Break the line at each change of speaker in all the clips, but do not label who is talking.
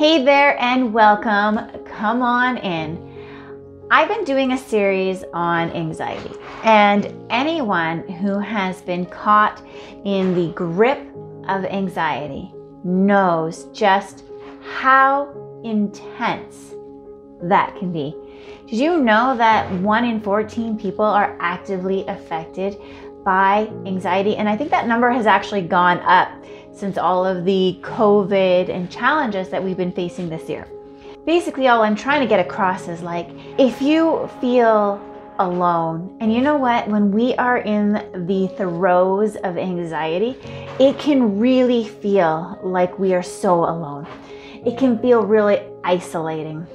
Hey there, and welcome. Come on in. I've been doing a series on anxiety, and anyone who has been caught in the grip of anxiety knows just how intense that can be. Did you know that 1 in 14 people are actively affected by anxiety? And I think that number has actually gone up since all of the COVID and challenges that we've been facing this year. Basically, all I'm trying to get across is like, if you feel alone, and you know what, when we are in the throes of anxiety, it can really feel like we are so alone. It can feel really isolating.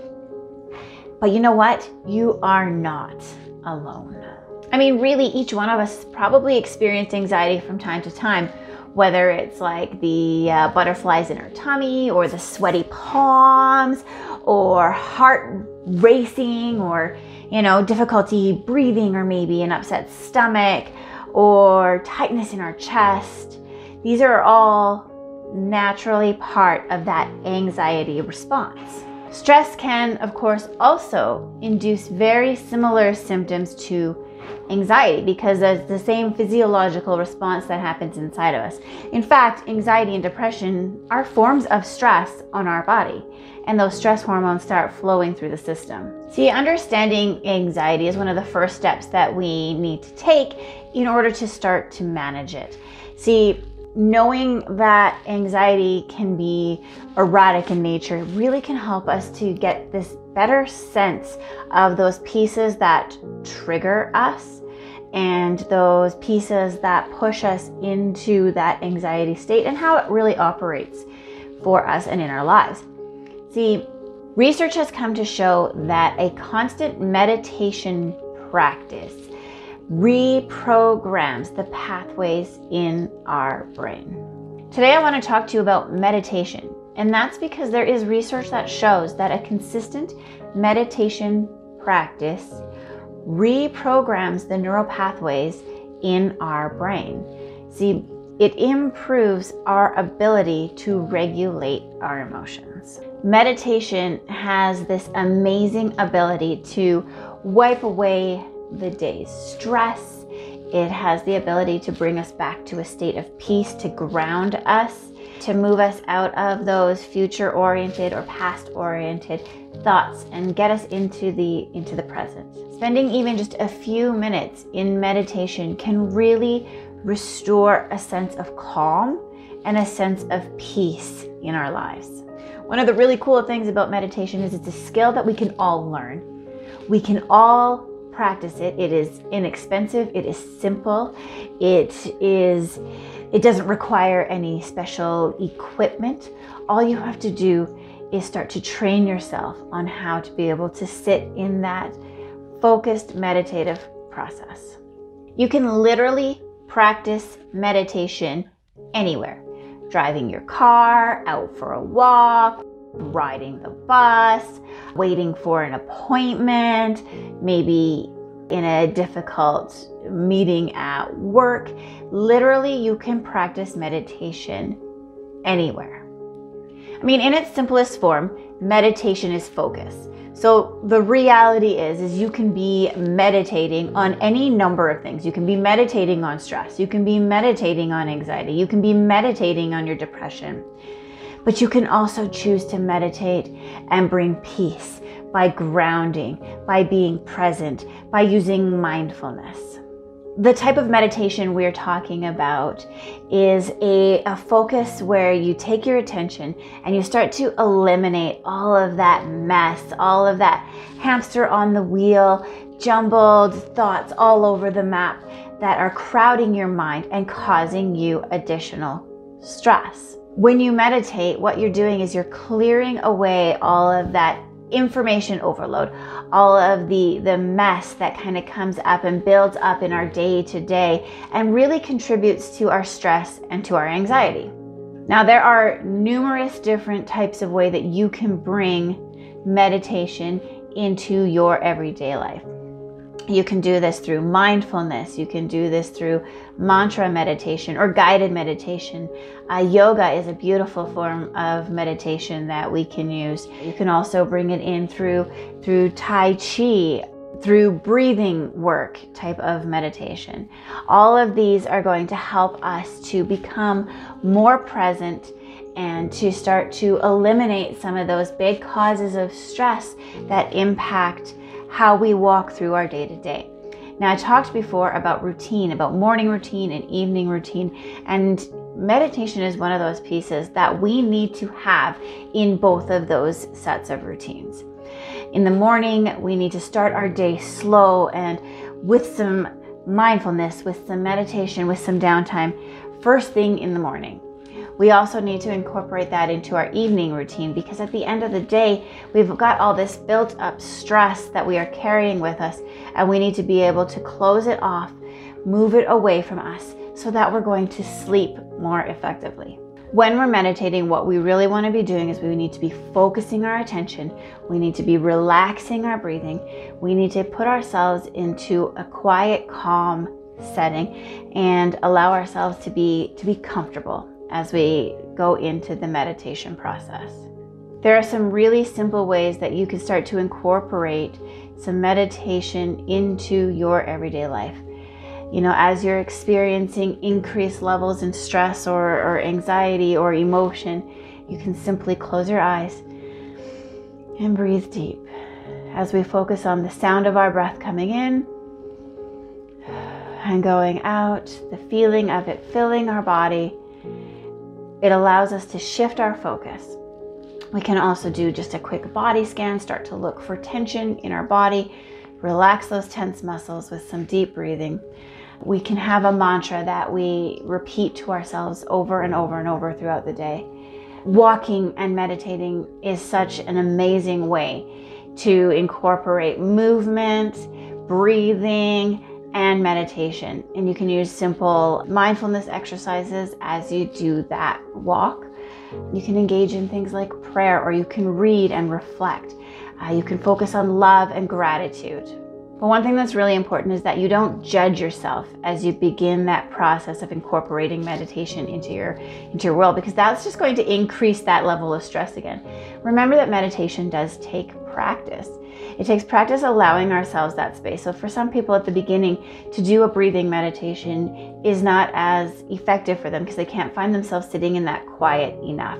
But you know what? You are not alone. I mean, really, each one of us probably experienced anxiety from time to time whether it's like the uh, butterflies in our tummy or the sweaty palms or heart racing or you know difficulty breathing or maybe an upset stomach or tightness in our chest. These are all naturally part of that anxiety response. Stress can of course also induce very similar symptoms to anxiety because it's the same physiological response that happens inside of us. In fact, anxiety and depression are forms of stress on our body, and those stress hormones start flowing through the system. See, understanding anxiety is one of the first steps that we need to take in order to start to manage it. See, knowing that anxiety can be erratic in nature really can help us to get this better sense of those pieces that trigger us and those pieces that push us into that anxiety state and how it really operates for us and in our lives. See, research has come to show that a constant meditation practice reprograms the pathways in our brain. Today, I want to talk to you about meditation, and that's because there is research that shows that a consistent meditation practice reprograms the neural pathways in our brain. See, it improves our ability to regulate our emotions. Meditation has this amazing ability to wipe away the day's stress. It has the ability to bring us back to a state of peace, to ground us, to move us out of those future oriented or past oriented thoughts and get us into the into the present. Spending even just a few minutes in meditation can really restore a sense of calm and a sense of peace in our lives. One of the really cool things about meditation is it's a skill that we can all learn. We can all practice it. It is inexpensive, it is simple, it is it doesn't require any special equipment. All you have to do is start to train yourself on how to be able to sit in that focused meditative process. You can literally practice meditation anywhere. Driving your car, out for a walk, riding the bus, waiting for an appointment, maybe in a difficult meeting at work. Literally, you can practice meditation anywhere. I mean, in its simplest form, meditation is focus. So the reality is is you can be meditating on any number of things. You can be meditating on stress, you can be meditating on anxiety, you can be meditating on your depression. But you can also choose to meditate and bring peace by grounding, by being present, by using mindfulness. The type of meditation we're talking about is a, a, focus where you take your attention and you start to eliminate all of that mess, all of that hamster on the wheel, jumbled thoughts all over the map that are crowding your mind and causing you additional stress. When you meditate, what you're doing is you're clearing away all of that information overload, all of the the mess that kind of comes up and builds up in our day to day and really contributes to our stress and to our anxiety. Now there are numerous different types of way that you can bring meditation into your everyday life. You can do this through mindfulness. You can do this through mantra meditation or guided meditation. Uh, yoga is a beautiful form of meditation that we can use. You can also bring it in through through Tai Chi, through breathing work type of meditation. All of these are going to help us to become more present and to start to eliminate some of those big causes of stress that impact how we walk through our day to day. Now, I talked before about routine, about morning routine and evening routine, and meditation is one of those pieces that we need to have in both of those sets of routines. In the morning, we need to start our day slow and with some mindfulness, with some meditation, with some downtime, first thing in the morning. We also need to incorporate that into our evening routine because at the end of the day, we've got all this built up stress that we are carrying with us, and we need to be able to close it off, move it away from us, so that we're going to sleep more effectively. When we're meditating, what we really want to be doing is we need to be focusing our attention. We need to be relaxing our breathing. We need to put ourselves into a quiet, calm setting and allow ourselves to be to be comfortable as we go into the meditation process. There are some really simple ways that you can start to incorporate some meditation into your everyday life. You know, as you're experiencing increased levels in stress or, or anxiety or emotion, you can simply close your eyes and breathe deep as we focus on the sound of our breath coming in and going out, the feeling of it filling our body it allows us to shift our focus. We can also do just a quick body scan, start to look for tension in our body, relax those tense muscles with some deep breathing. We can have a mantra that we repeat to ourselves over and over and over throughout the day. Walking and meditating is such an amazing way to incorporate movement, breathing, and meditation. And you can use simple mindfulness exercises as you do that walk. You can engage in things like prayer, or you can read and reflect. Uh, you can focus on love and gratitude. But one thing that's really important is that you don't judge yourself as you begin that process of incorporating meditation into your into your world because that's just going to increase that level of stress again. Remember that meditation does take practice. It takes practice allowing ourselves that space. So, for some people at the beginning, to do a breathing meditation is not as effective for them because they can't find themselves sitting in that quiet enough.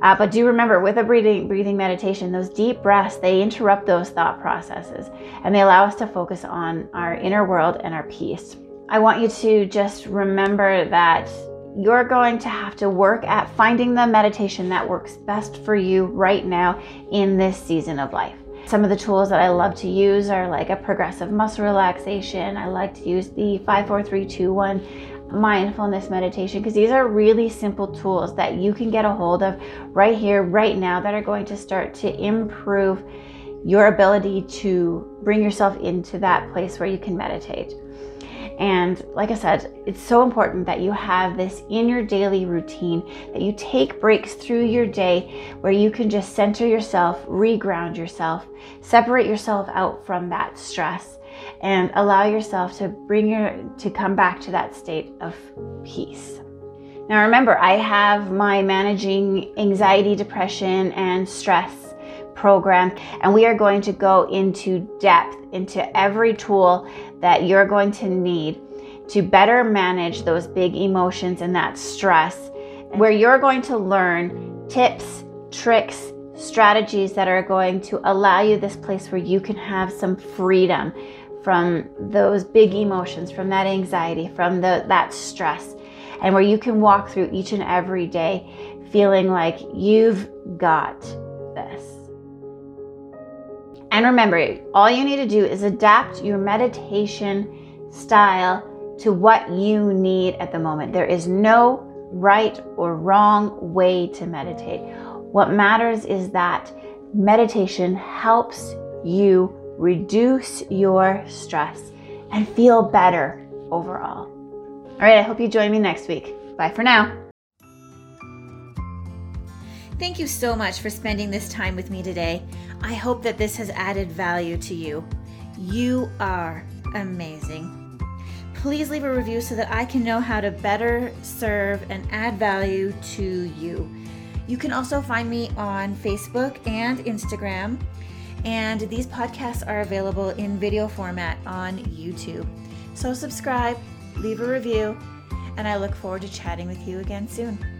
Uh, but do remember, with a breathing breathing meditation, those deep breaths they interrupt those thought processes and they allow us to focus on our inner world and our peace. I want you to just remember that you're going to have to work at finding the meditation that works best for you right now in this season of life. Some of the tools that I love to use are like a progressive muscle relaxation. I like to use the 54321 mindfulness meditation because these are really simple tools that you can get a hold of right here, right now, that are going to start to improve your ability to bring yourself into that place where you can meditate. And like I said, it's so important that you have this in your daily routine, that you take breaks through your day where you can just center yourself, reground yourself, separate yourself out from that stress and allow yourself to bring your to come back to that state of peace. Now remember, I have my managing anxiety, depression and stress program and we are going to go into depth into every tool that you're going to need to better manage those big emotions and that stress, where you're going to learn tips, tricks, strategies that are going to allow you this place where you can have some freedom from those big emotions, from that anxiety, from the, that stress, and where you can walk through each and every day feeling like you've got this. And remember, all you need to do is adapt your meditation style to what you need at the moment. There is no right or wrong way to meditate. What matters is that meditation helps you reduce your stress and feel better overall. All right, I hope you join me next week. Bye for now.
Thank you so much for spending this time with me today. I hope that this has added value to you. You are amazing. Please leave a review so that I can know how to better serve and add value to you. You can also find me on Facebook and Instagram. And these podcasts are available in video format on YouTube. So subscribe, leave a review, and I look forward to chatting with you again soon.